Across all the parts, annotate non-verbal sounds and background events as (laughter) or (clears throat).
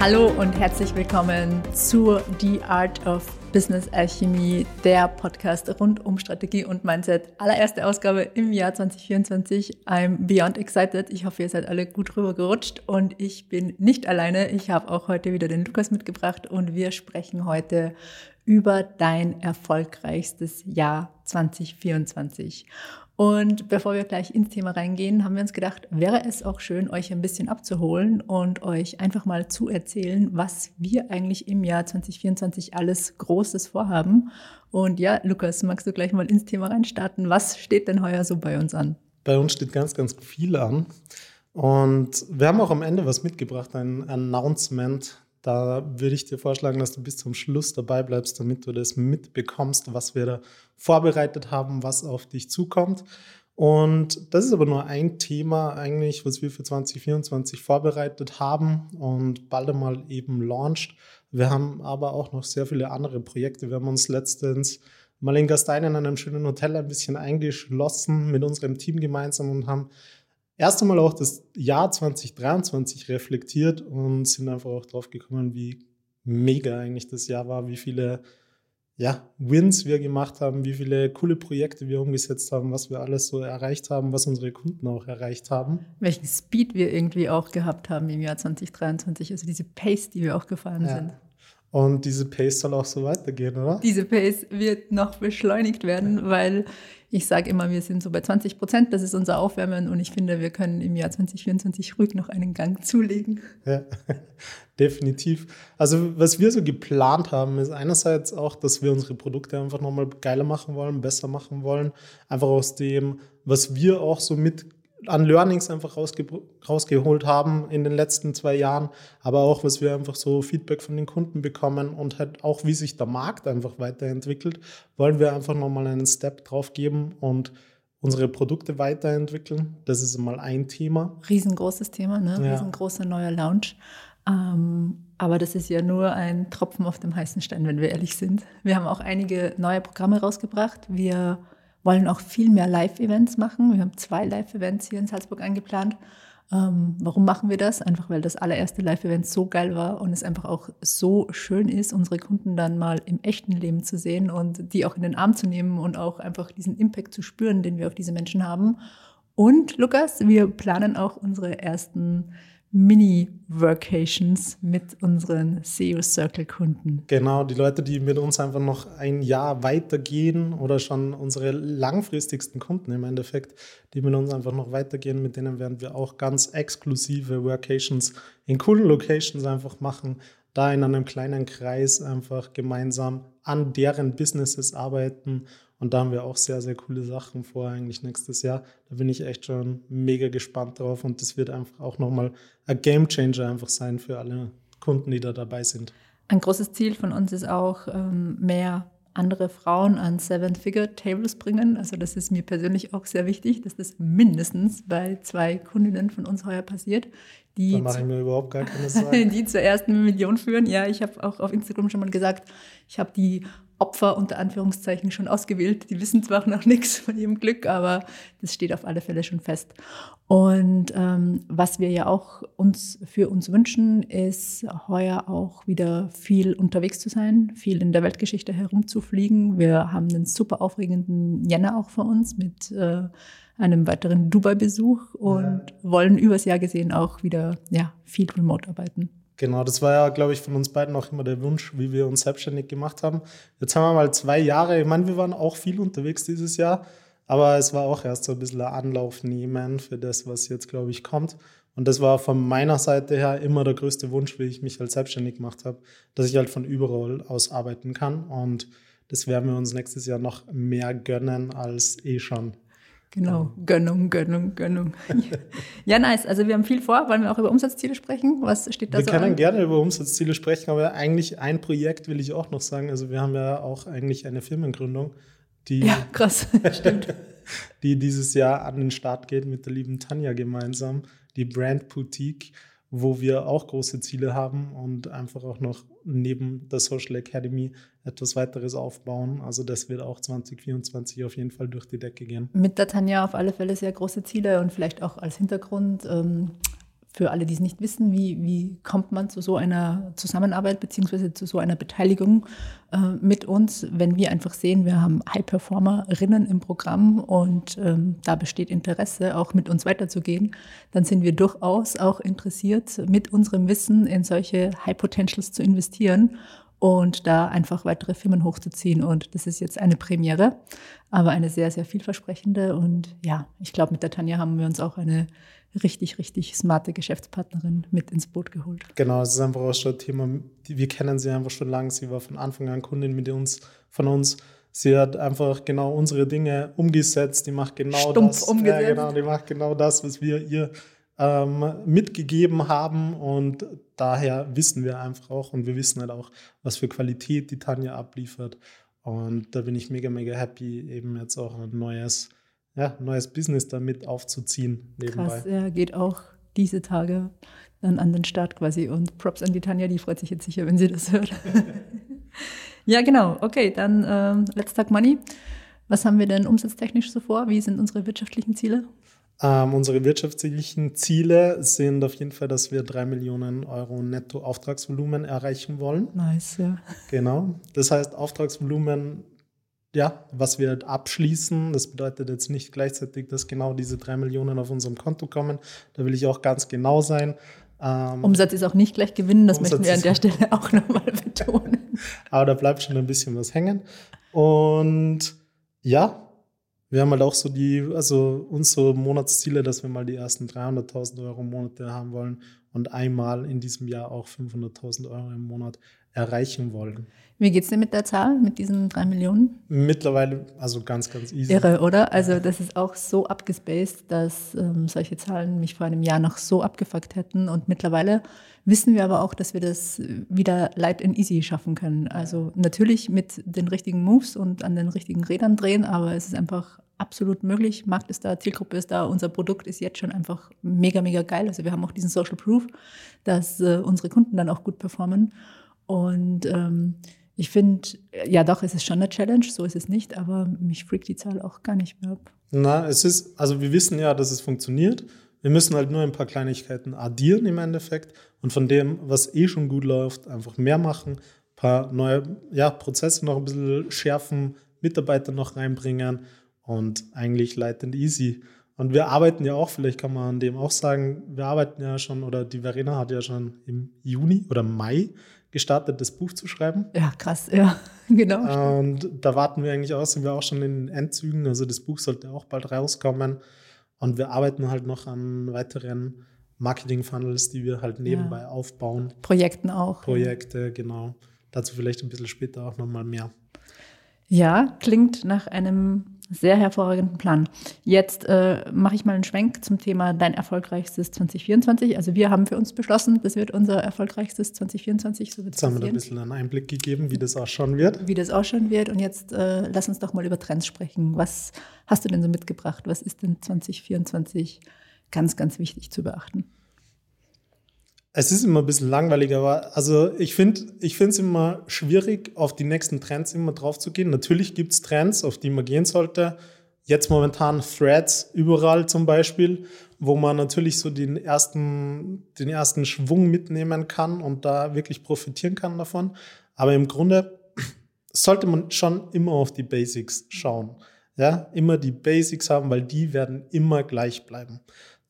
Hallo und herzlich willkommen zu The Art of Business Alchemy, der Podcast rund um Strategie und Mindset. Allererste Ausgabe im Jahr 2024. I'm beyond excited. Ich hoffe, ihr seid alle gut rüber gerutscht und ich bin nicht alleine. Ich habe auch heute wieder den Lukas mitgebracht und wir sprechen heute über dein erfolgreichstes Jahr 2024. Und bevor wir gleich ins Thema reingehen, haben wir uns gedacht, wäre es auch schön, euch ein bisschen abzuholen und euch einfach mal zu erzählen, was wir eigentlich im Jahr 2024 alles Großes vorhaben. Und ja, Lukas, magst du gleich mal ins Thema reinstarten? Was steht denn heuer so bei uns an? Bei uns steht ganz, ganz viel an. Und wir haben auch am Ende was mitgebracht, ein Announcement. Da würde ich dir vorschlagen, dass du bis zum Schluss dabei bleibst, damit du das mitbekommst, was wir da vorbereitet haben, was auf dich zukommt. Und das ist aber nur ein Thema eigentlich, was wir für 2024 vorbereitet haben und bald einmal eben launcht. Wir haben aber auch noch sehr viele andere Projekte. Wir haben uns letztens mal in Gastein in einem schönen Hotel ein bisschen eingeschlossen mit unserem Team gemeinsam und haben erst einmal auch das Jahr 2023 reflektiert und sind einfach auch drauf gekommen, wie mega eigentlich das Jahr war, wie viele ja, Wins wir gemacht haben, wie viele coole Projekte wir umgesetzt haben, was wir alles so erreicht haben, was unsere Kunden auch erreicht haben. Welchen Speed wir irgendwie auch gehabt haben im Jahr 2023, also diese Pace, die wir auch gefahren ja. sind. Und diese Pace soll auch so weitergehen, oder? Diese Pace wird noch beschleunigt werden, weil ich sage immer, wir sind so bei 20 Prozent, das ist unser Aufwärmen und ich finde, wir können im Jahr 2024 ruhig noch einen Gang (laughs) zulegen. Ja, (laughs) definitiv. Also was wir so geplant haben, ist einerseits auch, dass wir unsere Produkte einfach nochmal geiler machen wollen, besser machen wollen, einfach aus dem, was wir auch so mit an Learnings einfach rausge rausgeholt haben in den letzten zwei Jahren, aber auch, was wir einfach so Feedback von den Kunden bekommen und halt auch, wie sich der Markt einfach weiterentwickelt, wollen wir einfach nochmal einen Step drauf geben und unsere Produkte weiterentwickeln. Das ist mal ein Thema. Riesengroßes Thema, ne? Ja. Riesengroßer neuer Lounge. Ähm, aber das ist ja nur ein Tropfen auf dem heißen Stein, wenn wir ehrlich sind. Wir haben auch einige neue Programme rausgebracht. Wir wollen auch viel mehr Live-Events machen. Wir haben zwei Live-Events hier in Salzburg eingeplant. Ähm, warum machen wir das? Einfach weil das allererste Live-Event so geil war und es einfach auch so schön ist, unsere Kunden dann mal im echten Leben zu sehen und die auch in den Arm zu nehmen und auch einfach diesen Impact zu spüren, den wir auf diese Menschen haben. Und Lukas, wir planen auch unsere ersten Mini-Workations mit unseren SEO Circle Kunden. Genau, die Leute, die mit uns einfach noch ein Jahr weitergehen oder schon unsere langfristigsten Kunden im Endeffekt, die mit uns einfach noch weitergehen, mit denen werden wir auch ganz exklusive Workations in coolen Locations einfach machen, da in einem kleinen Kreis einfach gemeinsam an deren Businesses arbeiten und da haben wir auch sehr, sehr coole Sachen vor eigentlich nächstes Jahr. Da bin ich echt schon mega gespannt drauf und das wird einfach auch nochmal ein Game Changer einfach sein für alle Kunden, die da dabei sind. Ein großes Ziel von uns ist auch, ähm, mehr andere Frauen an Seven-Figure-Tables bringen. Also das ist mir persönlich auch sehr wichtig, dass das mindestens bei zwei Kundinnen von uns heuer passiert. Die da mache ich mir überhaupt gar keine (laughs) Sorgen. die zur ersten Million führen. Ja, ich habe auch auf Instagram schon mal gesagt, ich habe die Opfer unter Anführungszeichen schon ausgewählt. Die wissen zwar noch nichts von ihrem Glück, aber das steht auf alle Fälle schon fest. Und ähm, was wir ja auch uns für uns wünschen, ist heuer auch wieder viel unterwegs zu sein, viel in der Weltgeschichte herumzufliegen. Wir haben einen super aufregenden Jänner auch vor uns mit äh, einem weiteren Dubai-Besuch und ja. wollen übers Jahr gesehen auch wieder ja, viel remote arbeiten. Genau, das war ja, glaube ich, von uns beiden auch immer der Wunsch, wie wir uns selbstständig gemacht haben. Jetzt haben wir mal zwei Jahre, ich meine, wir waren auch viel unterwegs dieses Jahr, aber es war auch erst so ein bisschen ein Anlauf nehmen für das, was jetzt, glaube ich, kommt. Und das war von meiner Seite her immer der größte Wunsch, wie ich mich halt selbstständig gemacht habe, dass ich halt von überall aus arbeiten kann. Und das werden wir uns nächstes Jahr noch mehr gönnen als eh schon. Genau, Gönnung, Gönnung, Gönnung. (laughs) ja, nice. Also wir haben viel vor. Wollen wir auch über Umsatzziele sprechen? Was steht da wir so Wir können an? gerne über Umsatzziele sprechen, aber eigentlich ein Projekt will ich auch noch sagen. Also wir haben ja auch eigentlich eine Firmengründung, die, ja, krass. (laughs) Stimmt. die dieses Jahr an den Start geht mit der lieben Tanja gemeinsam, die Brand Boutique wo wir auch große Ziele haben und einfach auch noch neben der Social Academy etwas weiteres aufbauen. Also das wird auch 2024 auf jeden Fall durch die Decke gehen. Mit der Tanja auf alle Fälle sehr große Ziele und vielleicht auch als Hintergrund. Ähm für alle, die es nicht wissen, wie, wie kommt man zu so einer Zusammenarbeit beziehungsweise zu so einer Beteiligung äh, mit uns, wenn wir einfach sehen, wir haben High-Performerinnen im Programm und ähm, da besteht Interesse, auch mit uns weiterzugehen, dann sind wir durchaus auch interessiert, mit unserem Wissen in solche High-Potentials zu investieren und da einfach weitere Firmen hochzuziehen. Und das ist jetzt eine Premiere, aber eine sehr, sehr vielversprechende. Und ja, ich glaube, mit der Tanja haben wir uns auch eine richtig, richtig smarte Geschäftspartnerin mit ins Boot geholt. Genau, es ist einfach auch schon ein Thema, wir kennen sie einfach schon lange. Sie war von Anfang an Kundin mit uns, von uns. Sie hat einfach genau unsere Dinge umgesetzt. Die macht genau Stumpf das. Umgesetzt. Ja, genau, die macht genau das, was wir ihr ähm, mitgegeben haben. Und daher wissen wir einfach auch und wir wissen halt auch, was für Qualität die Tanja abliefert. Und da bin ich mega, mega happy, eben jetzt auch ein neues, ja, neues Business damit aufzuziehen nebenbei. Krass, ja, geht auch diese Tage dann an den Start quasi. Und Props an die Tanja, die freut sich jetzt sicher, wenn sie das hört. (laughs) ja, genau. Okay, dann ähm, Let's Talk Money. Was haben wir denn umsatztechnisch so vor? Wie sind unsere wirtschaftlichen Ziele? Ähm, unsere wirtschaftlichen Ziele sind auf jeden Fall, dass wir drei Millionen Euro Netto-Auftragsvolumen erreichen wollen. Nice, ja. Genau. Das heißt, Auftragsvolumen, ja, was wir abschließen, das bedeutet jetzt nicht gleichzeitig, dass genau diese drei Millionen auf unserem Konto kommen. Da will ich auch ganz genau sein. Ähm, Umsatz ist auch nicht gleich Gewinn, das Umsatz möchten wir an der Stelle (laughs) auch nochmal betonen. Aber da bleibt schon ein bisschen was hängen. Und ja, wir haben halt auch so die, also unsere Monatsziele, dass wir mal die ersten 300.000 Euro im Monat haben wollen und einmal in diesem Jahr auch 500.000 Euro im Monat erreichen wollen. Wie geht es denn mit der Zahl, mit diesen drei Millionen? Mittlerweile, also ganz, ganz easy. Irre, oder? Also das ist auch so abgespaced, dass ähm, solche Zahlen mich vor einem Jahr noch so abgefuckt hätten. Und mittlerweile wissen wir aber auch, dass wir das wieder light and easy schaffen können. Also natürlich mit den richtigen Moves und an den richtigen Rädern drehen, aber es ist einfach absolut möglich. Markt ist da, Zielgruppe ist da, unser Produkt ist jetzt schon einfach mega, mega geil. Also wir haben auch diesen Social Proof, dass äh, unsere Kunden dann auch gut performen. Und ähm, ich finde, ja doch, es ist schon eine Challenge, so ist es nicht, aber mich freakt die Zahl auch gar nicht mehr ab. Na, es ist, also wir wissen ja, dass es funktioniert. Wir müssen halt nur ein paar Kleinigkeiten addieren im Endeffekt und von dem, was eh schon gut läuft, einfach mehr machen, ein paar neue ja, Prozesse noch ein bisschen schärfen, Mitarbeiter noch reinbringen und eigentlich light and easy. Und wir arbeiten ja auch, vielleicht kann man an dem auch sagen, wir arbeiten ja schon, oder die Verena hat ja schon im Juni oder Mai gestartet, das Buch zu schreiben. Ja, krass, ja, (laughs) genau. Und da warten wir eigentlich aus, sind wir auch schon in den Endzügen. Also das Buch sollte auch bald rauskommen. Und wir arbeiten halt noch an weiteren Marketing-Funnels, die wir halt nebenbei ja. aufbauen. Projekten auch. Projekte, ja. genau. Dazu vielleicht ein bisschen später auch nochmal mehr. Ja, klingt nach einem sehr hervorragenden Plan. Jetzt äh, mache ich mal einen Schwenk zum Thema dein erfolgreichstes 2024. Also wir haben für uns beschlossen, das wird unser erfolgreichstes 2024. So jetzt haben wir da ein bisschen einen Einblick gegeben, wie das ausschauen wird. Wie das ausschauen wird. Und jetzt äh, lass uns doch mal über Trends sprechen. Was hast du denn so mitgebracht? Was ist denn 2024 ganz, ganz wichtig zu beachten? Es ist immer ein bisschen langweilig, aber also ich finde es immer schwierig, auf die nächsten Trends immer drauf zu gehen. Natürlich gibt es Trends, auf die man gehen sollte. Jetzt momentan Threads überall zum Beispiel, wo man natürlich so den ersten, den ersten Schwung mitnehmen kann und da wirklich profitieren kann davon. Aber im Grunde (clears throat) sollte man schon immer auf die Basics schauen. Ja, immer die Basics haben, weil die werden immer gleich bleiben.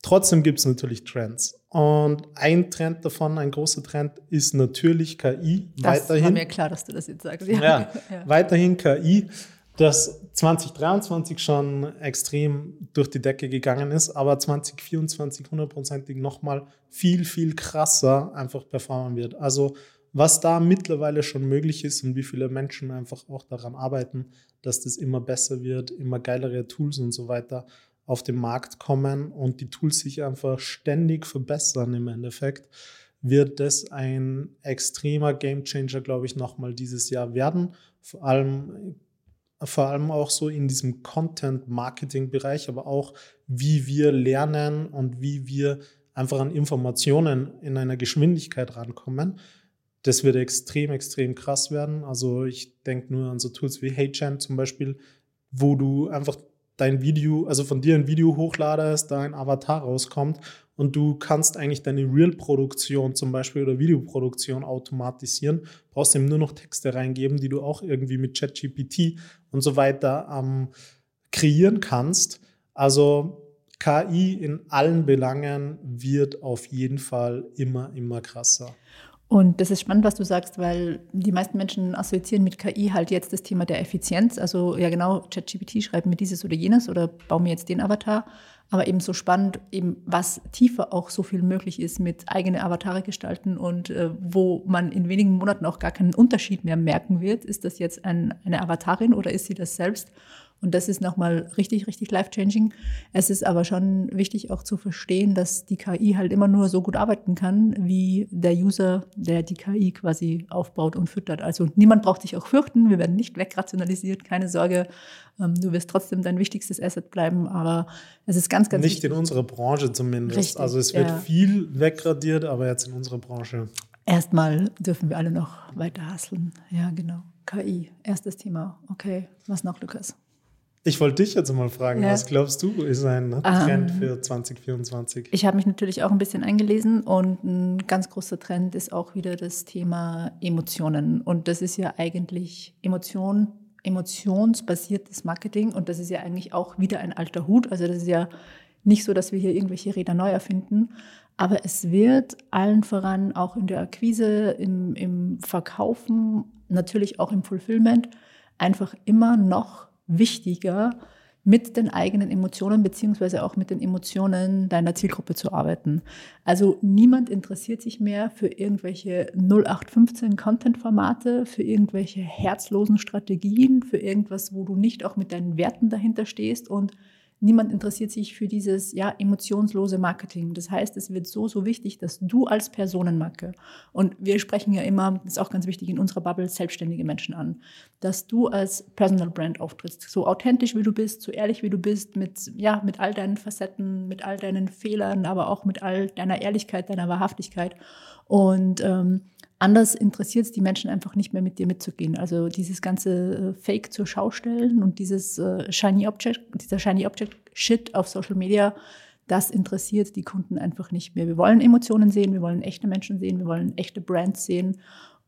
Trotzdem gibt es natürlich Trends. Und ein Trend davon, ein großer Trend, ist natürlich KI. Das weiterhin. war mir klar, dass du das jetzt sagst. Ja, ja, (laughs) ja. weiterhin KI, das 2023 schon extrem durch die Decke gegangen ist, aber 2024 hundertprozentig nochmal viel, viel krasser einfach performen wird. Also was da mittlerweile schon möglich ist und wie viele Menschen einfach auch daran arbeiten, dass das immer besser wird, immer geilere Tools und so weiter auf den Markt kommen und die Tools sich einfach ständig verbessern im Endeffekt, wird das ein extremer Gamechanger, glaube ich, nochmal dieses Jahr werden. Vor allem, vor allem auch so in diesem Content-Marketing-Bereich, aber auch wie wir lernen und wie wir einfach an Informationen in einer Geschwindigkeit rankommen. Das wird extrem, extrem krass werden. Also ich denke nur an so Tools wie HeyChan zum Beispiel, wo du einfach dein Video, also von dir ein Video hochladest, da ein Avatar rauskommt und du kannst eigentlich deine Real-Produktion zum Beispiel oder Videoproduktion automatisieren, brauchst eben nur noch Texte reingeben, die du auch irgendwie mit ChatGPT und so weiter ähm, kreieren kannst. Also KI in allen Belangen wird auf jeden Fall immer, immer krasser. Und das ist spannend, was du sagst, weil die meisten Menschen assoziieren mit KI halt jetzt das Thema der Effizienz. Also ja genau, ChatGPT schreibt mir dieses oder jenes oder baue mir jetzt den Avatar. Aber eben so spannend, eben was tiefer auch so viel möglich ist mit eigene Avatare gestalten und äh, wo man in wenigen Monaten auch gar keinen Unterschied mehr merken wird. Ist das jetzt ein, eine Avatarin oder ist sie das selbst? Und das ist nochmal richtig, richtig life-changing. Es ist aber schon wichtig auch zu verstehen, dass die KI halt immer nur so gut arbeiten kann, wie der User, der die KI quasi aufbaut und füttert. Also niemand braucht sich auch fürchten. Wir werden nicht wegrationalisiert. Keine Sorge. Ähm, du wirst trotzdem dein wichtigstes Asset bleiben. Aber es ist ganz, ganz Nicht wichtig. in unserer Branche zumindest. Richtig, also es wird ja. viel wegradiert, aber jetzt in unserer Branche. Erstmal dürfen wir alle noch weiter hasseln. Ja, genau. KI, erstes Thema. Okay, was noch, Lukas? Ich wollte dich jetzt mal fragen, Ja. was glaubst du ist ein Trend für 2024? Ich habe mich natürlich auch ein bisschen eingelesen und ein ganz großer Trend ist auch wieder das Thema Emotionen. Und das ist ja eigentlich Emotion, emotionsbasiertes Marketing und das ist ja eigentlich auch wieder ein alter Hut. Also das ist ja nicht so, dass wir hier irgendwelche Räder neu erfinden, aber es wird allen voran auch in der Akquise, im, im Verkaufen, natürlich auch im Fulfillment einfach immer noch wichtiger, mit den eigenen Emotionen beziehungsweise auch mit den Emotionen deiner Zielgruppe zu arbeiten. Also niemand interessiert sich mehr für irgendwelche 0815 Content-Formate, für irgendwelche herzlosen Strategien, für irgendwas, wo du nicht auch mit deinen Werten dahinter stehst und niemand interessiert sich für dieses ja emotionslose Marketing. Das heißt, es wird so so wichtig, dass du als Personenmarke und wir sprechen ja immer, das ist auch ganz wichtig in unserer Bubble selbstständige Menschen an, dass du als Personal Brand auftrittst, so authentisch wie du bist, so ehrlich wie du bist, mit ja mit all deinen Facetten, mit all deinen Fehlern, aber auch mit all deiner Ehrlichkeit, deiner Wahrhaftigkeit und ähm, Anders interessiert es die Menschen einfach nicht mehr mit dir mitzugehen. Also dieses ganze äh, Fake zur Schau stellen und dieses äh, Shiny Object, dieser Shiny Object Shit auf Social Media, das interessiert die Kunden einfach nicht mehr. Wir wollen Emotionen sehen, wir wollen echte Menschen sehen, wir wollen echte Brands sehen.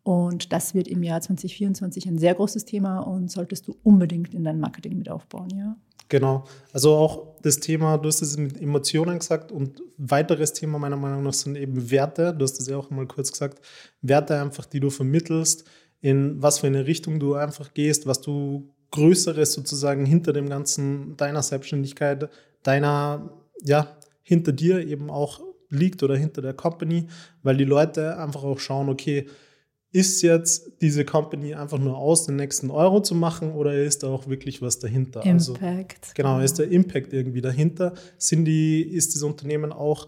Und das wird im Jahr 2024 ein sehr großes Thema und solltest du unbedingt in dein Marketing mit aufbauen, ja. Genau. Also auch das Thema, du hast es mit Emotionen gesagt und weiteres Thema meiner Meinung nach sind eben Werte. Du hast es ja auch mal kurz gesagt. Werte einfach, die du vermittelst, in was für eine Richtung du einfach gehst, was du Größeres sozusagen hinter dem Ganzen deiner Selbstständigkeit, deiner, ja, hinter dir eben auch liegt oder hinter der Company, weil die Leute einfach auch schauen, okay, ist jetzt diese Company einfach nur aus, den nächsten Euro zu machen oder ist da auch wirklich was dahinter? Also, Impact. genau, ist der Impact irgendwie dahinter? Sind die, ist das Unternehmen auch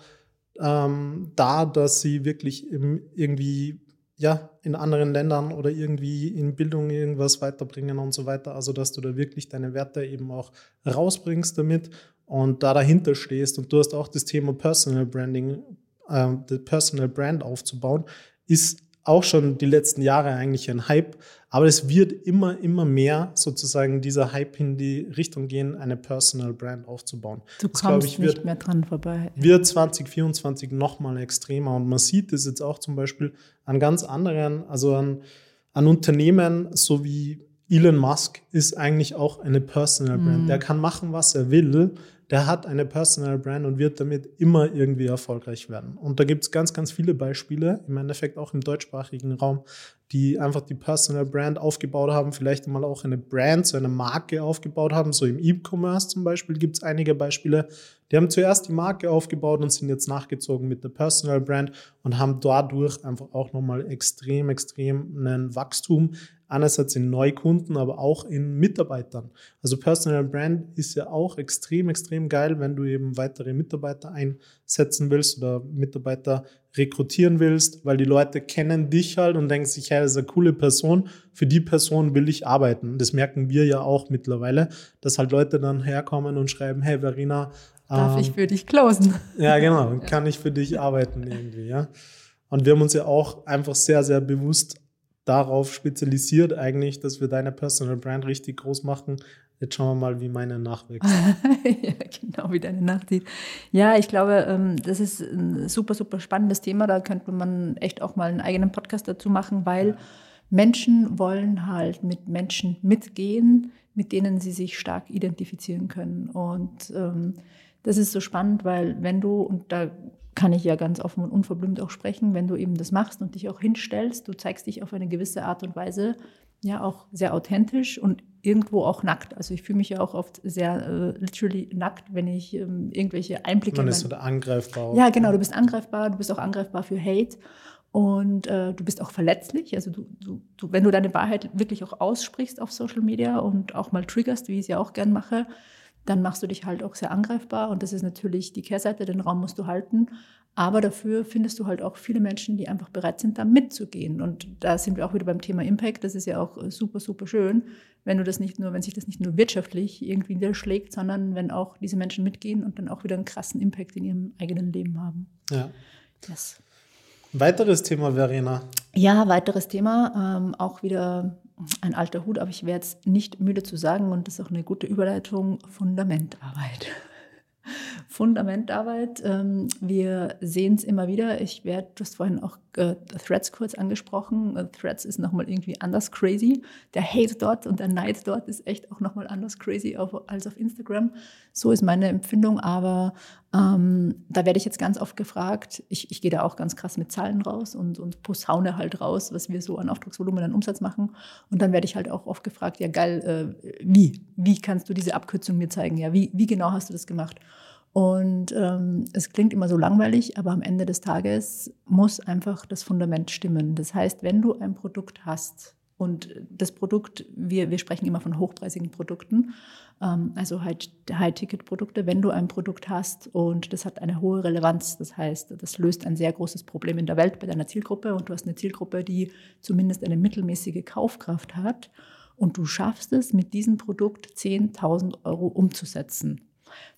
ähm, da, dass sie wirklich im, irgendwie ja, in anderen Ländern oder irgendwie in Bildung irgendwas weiterbringen und so weiter. Also, dass du da wirklich deine Werte eben auch rausbringst damit und da dahinter stehst. Und du hast auch das Thema Personal Branding, äh, das Personal Brand aufzubauen, ist auch schon die letzten Jahre eigentlich ein Hype, aber es wird immer, immer mehr sozusagen dieser Hype in die Richtung gehen, eine Personal Brand aufzubauen. Du Das, kommst ich, nicht wird- mehr dran vorbei. wird 2024 nochmal extremer. Und man sieht es jetzt auch zum Beispiel an ganz anderen, also an, an Unternehmen, so wie Elon Musk ist eigentlich auch eine Personal Brand. Mhm. Der kann machen, was er will. Der hat eine Personal Brand und wird damit immer irgendwie erfolgreich werden. Und da gibt es ganz, ganz viele Beispiele, im Endeffekt auch im deutschsprachigen Raum, die einfach die Personal Brand aufgebaut haben, vielleicht mal auch eine Brand, so eine Marke aufgebaut haben. So im E-Commerce zum Beispiel gibt es einige Beispiele. Die haben zuerst die Marke aufgebaut und sind jetzt nachgezogen mit der Personal Brand und haben dadurch einfach auch nochmal extrem, extrem einen Wachstum. Einerseits in Neukunden, aber auch in Mitarbeitern. Also Personal Brand ist ja auch extrem, extrem geil, wenn du eben weitere Mitarbeiter einsetzen willst oder Mitarbeiter rekrutieren willst, weil die Leute kennen dich halt und denken sich, hey, das ist eine coole Person, für die Person will ich arbeiten. Das merken wir ja auch mittlerweile, dass halt Leute dann herkommen und schreiben, hey Verena, Darf ähm, ich für dich closen? ja, genau. (laughs) Kann ich für dich arbeiten irgendwie, ja. Und wir haben uns ja auch einfach sehr, sehr bewusst darauf spezialisiert eigentlich, dass wir deine Personal Brand richtig groß machen, Jetzt schauen wir mal, wie meine nachwächst. (laughs) ja, genau, wie deine nachzieht. Ja, ich glaube, ähm, das ist ein super, super spannendes Thema. Da könnte man echt auch mal einen eigenen Podcast dazu machen, weil ja. Menschen wollen halt mit Menschen mitgehen, mit denen sie sich stark identifizieren können. Und ähm, das ist so spannend, weil wenn du, und da kann ich ja ganz offen und unverblümt auch sprechen, wenn du eben das machst und dich auch hinstellst, du zeigst dich auf eine gewisse Art und Weise, ja auch sehr authentisch und irgendwo auch nackt. Also ich fühle mich ja auch oft sehr äh, literally nackt, wenn ich ähm, irgendwelche Einblicke. Man ist so angreifbar. Ja, genau, du bist angreifbar, du bist auch angreifbar für Hate und äh, du bist auch verletzlich. Also du, du, du, wenn du deine Wahrheit wirklich auch aussprichst auf Social Media und auch mal triggerst, wie ich es ja auch gern mache, dann machst du dich halt auch sehr angreifbar und das ist natürlich die Kehrseite, den Raum musst du halten. Aber dafür findest du halt auch viele Menschen, die einfach bereit sind, da mitzugehen. Und da sind wir auch wieder beim Thema Impact. Das ist ja auch super, super schön, wenn du das nicht nur, wenn sich das nicht nur wirtschaftlich irgendwie niederschlägt, sondern wenn auch diese Menschen mitgehen und dann auch wieder einen krassen Impact in ihrem eigenen Leben haben. Ja. Yes. Weiteres Thema, Verena. Ja, weiteres Thema. Ähm, auch wieder ein alter Hut, aber ich werde es nicht müde zu sagen und das ist auch eine gute Überleitung, Fundamentarbeit. (laughs) Fundamentarbeit. Ähm, wir sehen es immer wieder. Ich werde, du hast vorhin auch äh, Threads kurz angesprochen. Äh, Threads ist nochmal irgendwie anders crazy. Der Hate dort und der Neid dort ist echt auch nochmal anders crazy auf, als auf Instagram. So ist meine Empfindung, aber ähm, da werde ich jetzt ganz oft gefragt. Ich, ich gehe da auch ganz krass mit Zahlen raus und, und posaune halt raus, was wir so an Auftragsvolumen, an Umsatz machen. Und dann werde ich halt auch oft gefragt, ja geil, äh, wie? Wie kannst du diese Abkürzung mir zeigen? Ja, wie, wie genau hast du das gemacht? Und ähm, es klingt immer so langweilig, aber am Ende des Tages muss einfach das Fundament stimmen. Das heißt, wenn du ein Produkt hast und das Produkt, wir, wir sprechen immer von hochpreisigen Produkten, ähm, also halt High-Ticket-Produkte, wenn du ein Produkt hast und das hat eine hohe Relevanz, das heißt, das löst ein sehr großes Problem in der Welt bei deiner Zielgruppe und du hast eine Zielgruppe, die zumindest eine mittelmäßige Kaufkraft hat und du schaffst es, mit diesem Produkt 10.000 Euro umzusetzen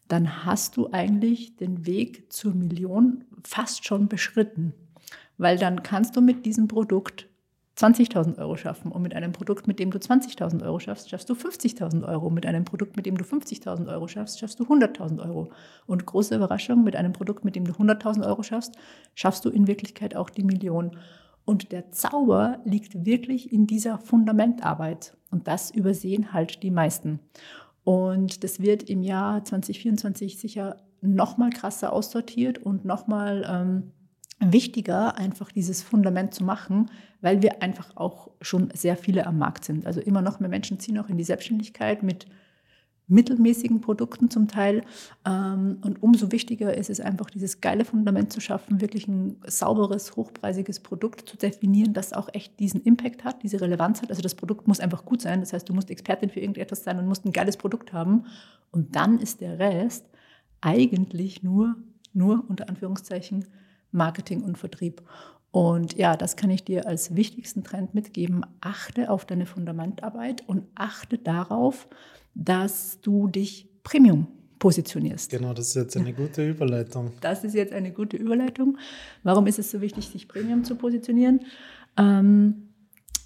dann hast du eigentlich den Weg zur Million fast schon beschritten. Weil dann kannst du mit diesem Produkt 20.000 Euro schaffen. Und mit einem Produkt, mit dem du 20.000 Euro schaffst, schaffst du 50.000 Euro. Mit einem Produkt, mit dem du 50.000 Euro schaffst, schaffst du 100.000 Euro. Und große Überraschung, mit einem Produkt, mit dem du 100.000 Euro schaffst, schaffst du in Wirklichkeit auch die Million. Und der Zauber liegt wirklich in dieser Fundamentarbeit. Und das übersehen halt die meisten. Und das wird im Jahr 2024 sicher noch mal krasser aussortiert und noch mal ähm, wichtiger, einfach dieses Fundament zu machen, weil wir einfach auch schon sehr viele am Markt sind. Also immer noch mehr Menschen ziehen auch in die Selbstständigkeit mit mittelmäßigen Produkten zum Teil. Ähm, und umso wichtiger ist es einfach, dieses geile Fundament zu schaffen, wirklich ein sauberes, hochpreisiges Produkt zu definieren, das auch echt diesen Impact hat, diese Relevanz hat. Also das Produkt muss einfach gut sein. Das heißt, du musst Expertin für irgendetwas sein und musst ein geiles Produkt haben. Und dann ist der Rest eigentlich nur, nur unter Anführungszeichen, Marketing und Vertrieb. Und ja, das kann ich dir als wichtigsten Trend mitgeben. Achte auf deine Fundamentarbeit und achte darauf, dass du dich Premium positionierst. Genau, das ist jetzt eine gute Überleitung. Das ist jetzt eine gute Überleitung. Warum ist es so wichtig, sich Premium zu positionieren? Ähm,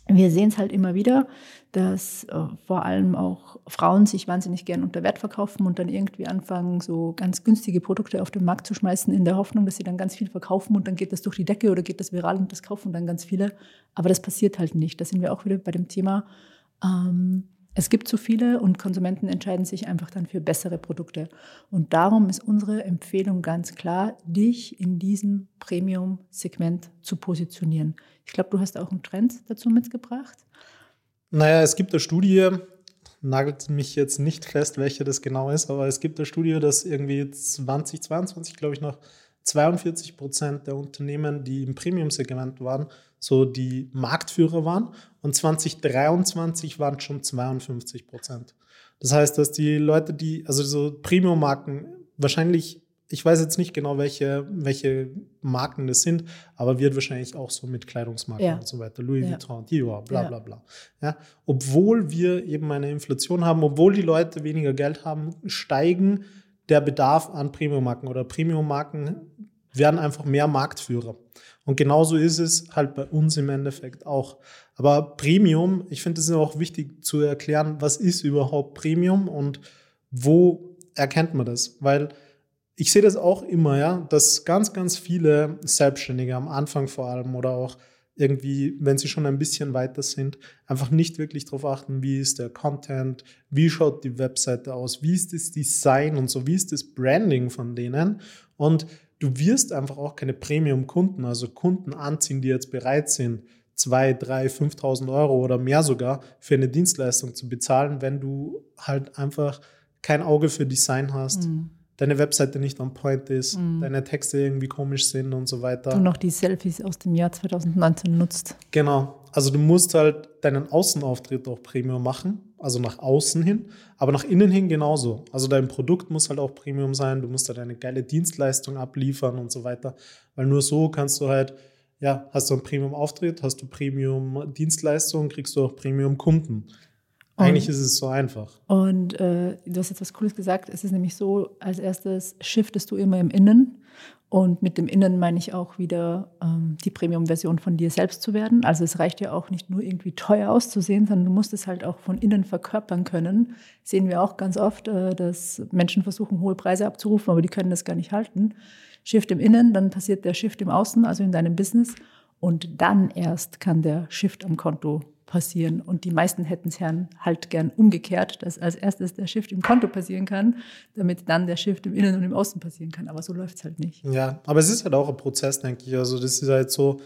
wir sehen es halt immer wieder, dass äh, vor allem auch Frauen sich wahnsinnig gern unter Wert verkaufen und dann irgendwie anfangen, so ganz günstige Produkte auf den Markt zu schmeißen, in der Hoffnung, dass sie dann ganz viel verkaufen und dann geht das durch die Decke oder geht das viral und das kaufen dann ganz viele. Aber das passiert halt nicht. Da sind wir auch wieder bei dem Thema. Ähm, es gibt zu viele und Konsumenten entscheiden sich einfach dann für bessere Produkte. Und darum ist unsere Empfehlung ganz klar, dich in diesem Premium-Segment zu positionieren. Ich glaube, du hast auch einen Trend dazu mitgebracht. Naja, es gibt eine Studie, nagelt mich jetzt nicht fest, welche das genau ist, aber es gibt eine Studie, dass irgendwie 2022, glaube ich, noch 42 Prozent der Unternehmen, die im Premium-Segment waren, so die Marktführer waren und 2023 waren schon 52 Prozent. Das heißt, dass die Leute, die, also so Premium-Marken, wahrscheinlich, ich weiß jetzt nicht genau, welche, welche Marken das sind, aber wird wahrscheinlich auch so mit Kleidungsmarken ja. und so weiter, Louis ja. Vuitton, Dior, bla bla bla. Ja, obwohl wir eben eine Inflation haben, obwohl die Leute weniger Geld haben, steigen der Bedarf an Premium-Marken oder Premium-Marken werden einfach mehr Marktführer. Und genauso ist es halt bei uns im Endeffekt auch. Aber Premium, ich finde es auch wichtig zu erklären, was ist überhaupt Premium und wo erkennt man das? Weil ich sehe das auch immer, ja, dass ganz, ganz viele Selbstständige am Anfang vor allem oder auch irgendwie, wenn sie schon ein bisschen weiter sind, einfach nicht wirklich darauf achten, wie ist der Content, wie schaut die Webseite aus, wie ist das Design und so, wie ist das Branding von denen. Und du wirst einfach auch keine Premium-Kunden, also Kunden anziehen, die jetzt bereit sind, 2, 3, 5.000 Euro oder mehr sogar für eine Dienstleistung zu bezahlen, wenn du halt einfach kein Auge für Design hast. Mhm deine Webseite nicht on point ist, mhm. deine Texte irgendwie komisch sind und so weiter. Du noch die Selfies aus dem Jahr 2019 nutzt. Genau. Also du musst halt deinen Außenauftritt auch Premium machen, also nach außen hin, aber nach innen hin genauso. Also dein Produkt muss halt auch Premium sein, du musst halt eine geile Dienstleistung abliefern und so weiter, weil nur so kannst du halt, ja, hast du einen Premium-Auftritt, hast du Premium-Dienstleistung, kriegst du auch Premium-Kunden. Eigentlich ist es so einfach. Und äh, du hast jetzt was Cooles gesagt. Es ist nämlich so, als erstes shiftest du immer im Innen. Und mit dem Innen meine ich auch wieder ähm, die Premium-Version von dir selbst zu werden. Also es reicht ja auch nicht nur irgendwie teuer auszusehen, sondern du musst es halt auch von innen verkörpern können. Sehen wir auch ganz oft, äh, dass Menschen versuchen, hohe Preise abzurufen, aber die können das gar nicht halten. Shift im Innen, dann passiert der Shift im Außen, also in deinem Business. Und dann erst kann der Shift am Konto passieren. Und die meisten hätten es halt gern umgekehrt, dass als erstes der Shift im Konto passieren kann, damit dann der Shift im Innen und im Außen passieren kann. Aber so läuft es halt nicht. Ja, aber es ist halt auch ein Prozess, denke ich. Also das ist halt so,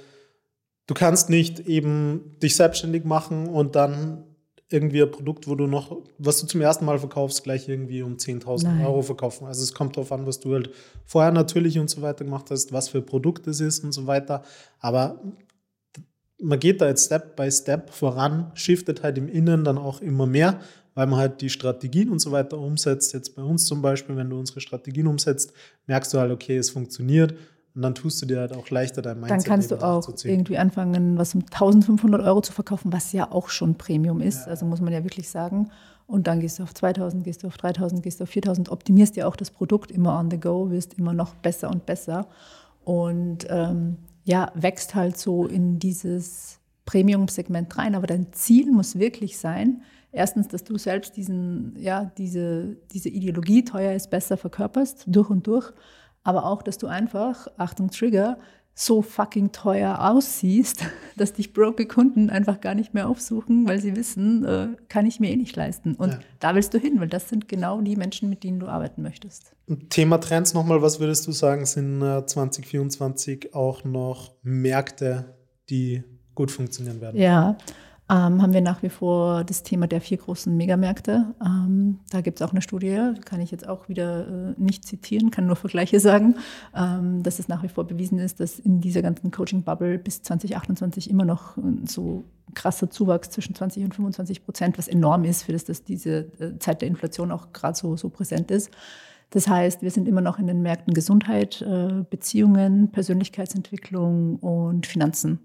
du kannst nicht eben dich selbstständig machen und dann irgendwie ein Produkt, wo du noch, was du zum ersten Mal verkaufst, gleich irgendwie um 10.000 Euro verkaufen. Also es kommt darauf an, was du halt vorher natürlich und so weiter gemacht hast, was für ein Produkt es ist und so weiter. Aber man geht da jetzt Step by Step voran, shiftet halt im Innen dann auch immer mehr, weil man halt die Strategien und so weiter umsetzt. Jetzt bei uns zum Beispiel, wenn du unsere Strategien umsetzt, merkst du halt, okay, es funktioniert. Und dann tust du dir halt auch leichter dein Mindset Dann kannst du auch irgendwie anfangen, was um 1500 Euro zu verkaufen, was ja auch schon Premium ist. Ja. Also muss man ja wirklich sagen. Und dann gehst du auf 2000, gehst du auf 3000, gehst du auf 4000, optimierst ja auch das Produkt immer on the go, wirst immer noch besser und besser. Und ähm, ja, wächst halt so in dieses Premium-Segment rein. Aber dein Ziel muss wirklich sein, erstens, dass du selbst diesen, ja, diese, diese Ideologie, teuer ist besser, verkörperst, durch und durch. Aber auch, dass du einfach, Achtung, Trigger, so fucking teuer aussiehst, (laughs) dass dich broke Kunden einfach gar nicht mehr aufsuchen, weil sie wissen, äh, kann ich mir eh nicht leisten. Und ja. da willst du hin, weil das sind genau die Menschen, mit denen du arbeiten möchtest. Thema Trends nochmal, was würdest du sagen, sind äh, 2024 auch noch Märkte, die gut funktionieren werden? Ja, ähm, haben wir nach wie vor das Thema der vier großen Megamärkte. Ähm, da gibt es auch eine Studie, kann ich jetzt auch wieder äh, nicht zitieren, kann nur Vergleiche sagen, ähm, dass es nach wie vor bewiesen ist, dass in dieser ganzen Coaching-Bubble bis 2028 immer noch äh, so krasser Zuwachs zwischen 20 und 25 Prozent, was enorm ist, für das, dass diese äh, Zeit der Inflation auch gerade so, so präsent ist. Das heißt, wir sind immer noch in den Märkten Gesundheit, äh, Beziehungen, Persönlichkeitsentwicklung und Finanzen.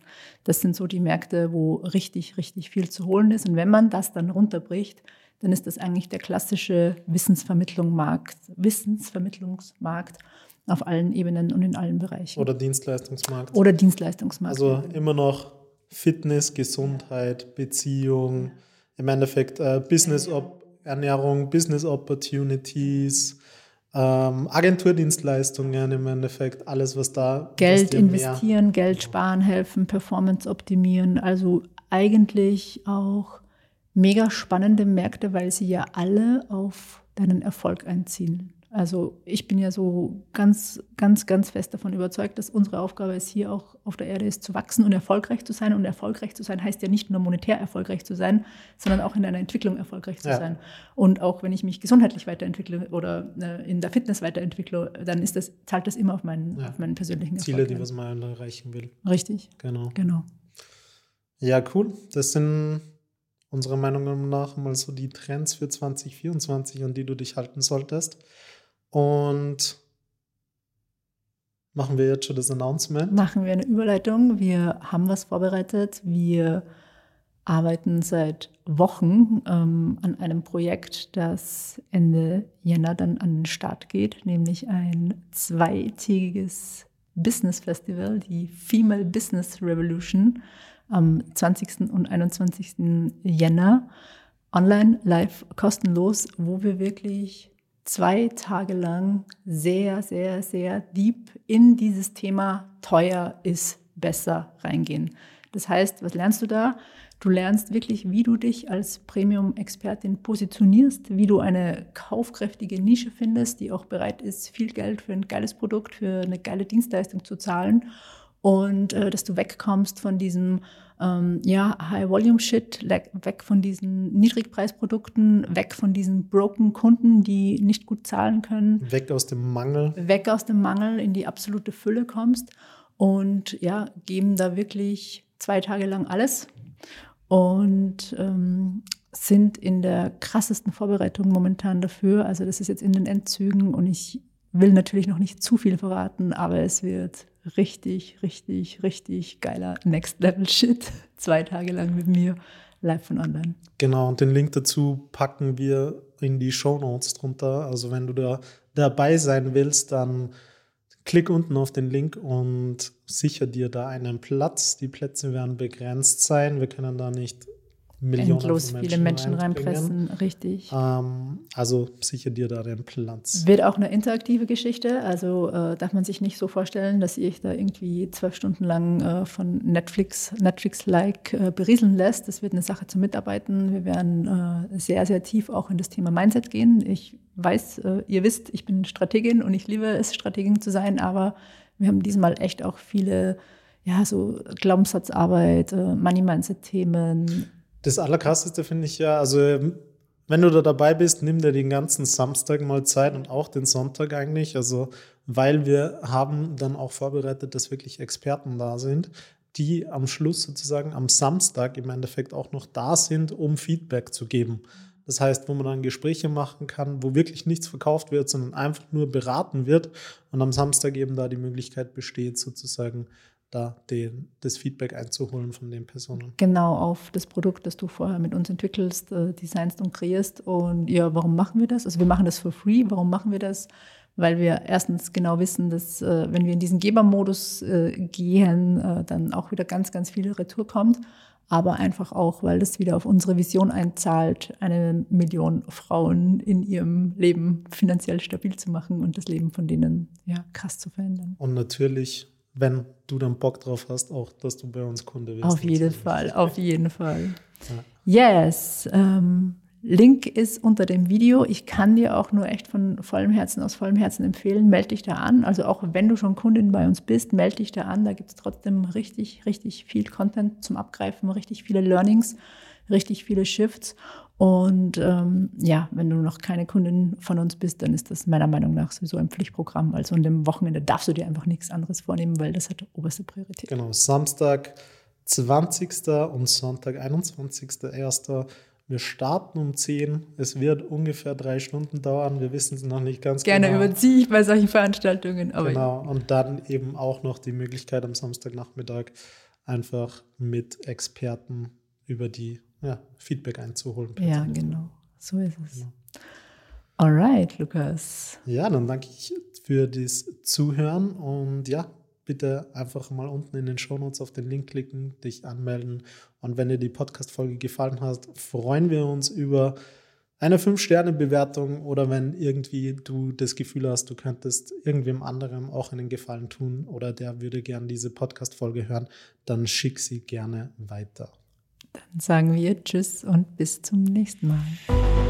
Das sind so die Märkte, wo richtig, richtig viel zu holen ist. Und wenn man das dann runterbricht, dann ist das eigentlich der klassische Wissensvermittlungsmarkt, Wissensvermittlungsmarkt auf allen Ebenen und in allen Bereichen. Oder Dienstleistungsmarkt. Oder Dienstleistungsmarkt. Also immer noch Fitness, Gesundheit, Beziehung, im Endeffekt äh, Business, Ernährung, Business Opportunities, ähm, Agenturdienstleistungen im Endeffekt, alles, was da. Geld was investieren. Geld sparen helfen, Performance optimieren. Also eigentlich auch mega spannende Märkte, weil sie ja alle auf deinen Erfolg einziehen. Also ich bin ja so ganz, ganz, ganz fest davon überzeugt, dass unsere Aufgabe es hier auch auf der Erde ist, zu wachsen und erfolgreich zu sein. Und erfolgreich zu sein heißt ja nicht nur monetär erfolgreich zu sein, sondern auch in einer Entwicklung erfolgreich zu ja. sein. Und auch wenn ich mich gesundheitlich weiterentwickle oder äh, in der Fitness weiterentwickle, dann ist das, zahlt das immer auf meinen, ja. auf meinen persönlichen Ziele, Erfolg. Ziele, die was man erreichen will. Richtig. Genau. genau. Ja, cool. Das sind unserer Meinung nach mal so die Trends für 2024, an die du dich halten solltest. Und machen wir jetzt schon das Announcement? Machen wir eine Überleitung. Wir haben was vorbereitet. Wir arbeiten seit Wochen ähm, an einem Projekt, das Ende Jänner dann an den Start geht, nämlich ein zweitägiges Business Festival, die Female Business Revolution am 20. und 21. Jänner. Online, live, kostenlos, wo wir wirklich zwei Tage lang sehr, sehr, sehr deep in dieses Thema teuer ist besser reingehen. Das heißt, was lernst du da? Du lernst wirklich, wie du dich als Premium-Expertin positionierst, wie du eine kaufkräftige Nische findest, die auch bereit ist, viel Geld für ein geiles Produkt, für eine geile Dienstleistung zu zahlen und äh, dass du wegkommst von diesem ähm, ja, High-Volume-Shit, weg von diesen Niedrigpreisprodukten, weg von diesen broken Kunden, die nicht gut zahlen können. Weg aus dem Mangel. Weg aus dem Mangel in die absolute Fülle kommst und ja, geben da wirklich zwei Tage lang alles und ähm, sind in der krassesten Vorbereitung momentan dafür. Also das ist jetzt in den Endzügen und ich will natürlich noch nicht zu viel verraten, aber es wird richtig, richtig, richtig geiler Next Level Shit. (laughs) Zwei Tage lang mit mir live von online. Genau, und den Link dazu packen wir in die Show Notes drunter. Also wenn du da dabei sein willst, dann klick unten auf den Link und sicher dir da einen Platz. Die Plätze werden begrenzt sein. Wir können da nicht Millionen Endlos Menschen viele Menschen reinpressen, richtig. Ähm, also sicher dir da den Platz. Wird auch eine interaktive Geschichte. Also äh, darf man sich nicht so vorstellen, dass ihr euch da irgendwie zwölf Stunden lang äh, von Netflix, Netflix-like äh, berieseln lässt. Das wird eine Sache zum Mitarbeiten. Wir werden äh, sehr, sehr tief auch in das Thema Mindset gehen. Ich weiß, äh, ihr wisst, ich bin Strategin und ich liebe es, Strategin zu sein, aber wir haben diesmal echt auch viele ja, so Glaubenssatzarbeit, äh, Money-Mindset-Themen, das Allerkrasseste finde ich ja, also wenn du da dabei bist, nimm dir den ganzen Samstag mal Zeit und auch den Sonntag eigentlich. Also, weil wir haben dann auch vorbereitet, dass wirklich Experten da sind, die am Schluss sozusagen am Samstag im Endeffekt auch noch da sind, um Feedback zu geben. Das heißt, wo man dann Gespräche machen kann, wo wirklich nichts verkauft wird, sondern einfach nur beraten wird und am Samstag eben da die Möglichkeit besteht, sozusagen da den, das Feedback einzuholen von den Personen. Genau, auf das Produkt, das du vorher mit uns entwickelst, äh, designst und kreierst. Und ja, warum machen wir das? Also wir machen das for free. Warum machen wir das? Weil wir erstens genau wissen, dass äh, wenn wir in diesen Gebermodus äh, gehen, äh, dann auch wieder ganz, ganz viel Retour kommt. Aber einfach auch, weil das wieder auf unsere Vision einzahlt, eine Million Frauen in ihrem Leben finanziell stabil zu machen und das Leben von denen ja krass zu verändern. Und natürlich wenn du dann Bock drauf hast, auch, dass du bei uns Kunde wirst. Auf jeden Fall, auf jeden Fall. Ja. Yes. Ähm, Link ist unter dem Video. Ich kann dir auch nur echt von vollem Herzen, aus vollem Herzen empfehlen, melde dich da an. Also auch wenn du schon Kundin bei uns bist, melde dich da an. Da gibt es trotzdem richtig, richtig viel Content zum Abgreifen, richtig viele Learnings, richtig viele Shifts. Und ähm, ja, wenn du noch keine Kundin von uns bist, dann ist das meiner Meinung nach sowieso ein Pflichtprogramm. Also an dem Wochenende darfst du dir einfach nichts anderes vornehmen, weil das hat oberste Priorität. Genau, Samstag 20. und Sonntag 21.01. Wir starten um 10. Es wird ungefähr drei Stunden dauern. Wir wissen es noch nicht ganz Gerne genau. Gerne überziehe ich bei solchen Veranstaltungen. Aber genau, und dann eben auch noch die Möglichkeit am Samstagnachmittag einfach mit Experten über die ja, Feedback einzuholen. Ja, genau. So ist es. Genau. Alright, Lukas. Ja, dann danke ich für das Zuhören und ja, bitte einfach mal unten in den Shownotes auf den Link klicken, dich anmelden. Und wenn dir die Podcast-Folge gefallen hat, freuen wir uns über eine 5-Sterne-Bewertung oder wenn irgendwie du das Gefühl hast, du könntest irgendwem anderem auch einen Gefallen tun oder der würde gern diese Podcast-Folge hören, dann schick sie gerne weiter. Dann sagen wir Tschüss und bis zum nächsten Mal.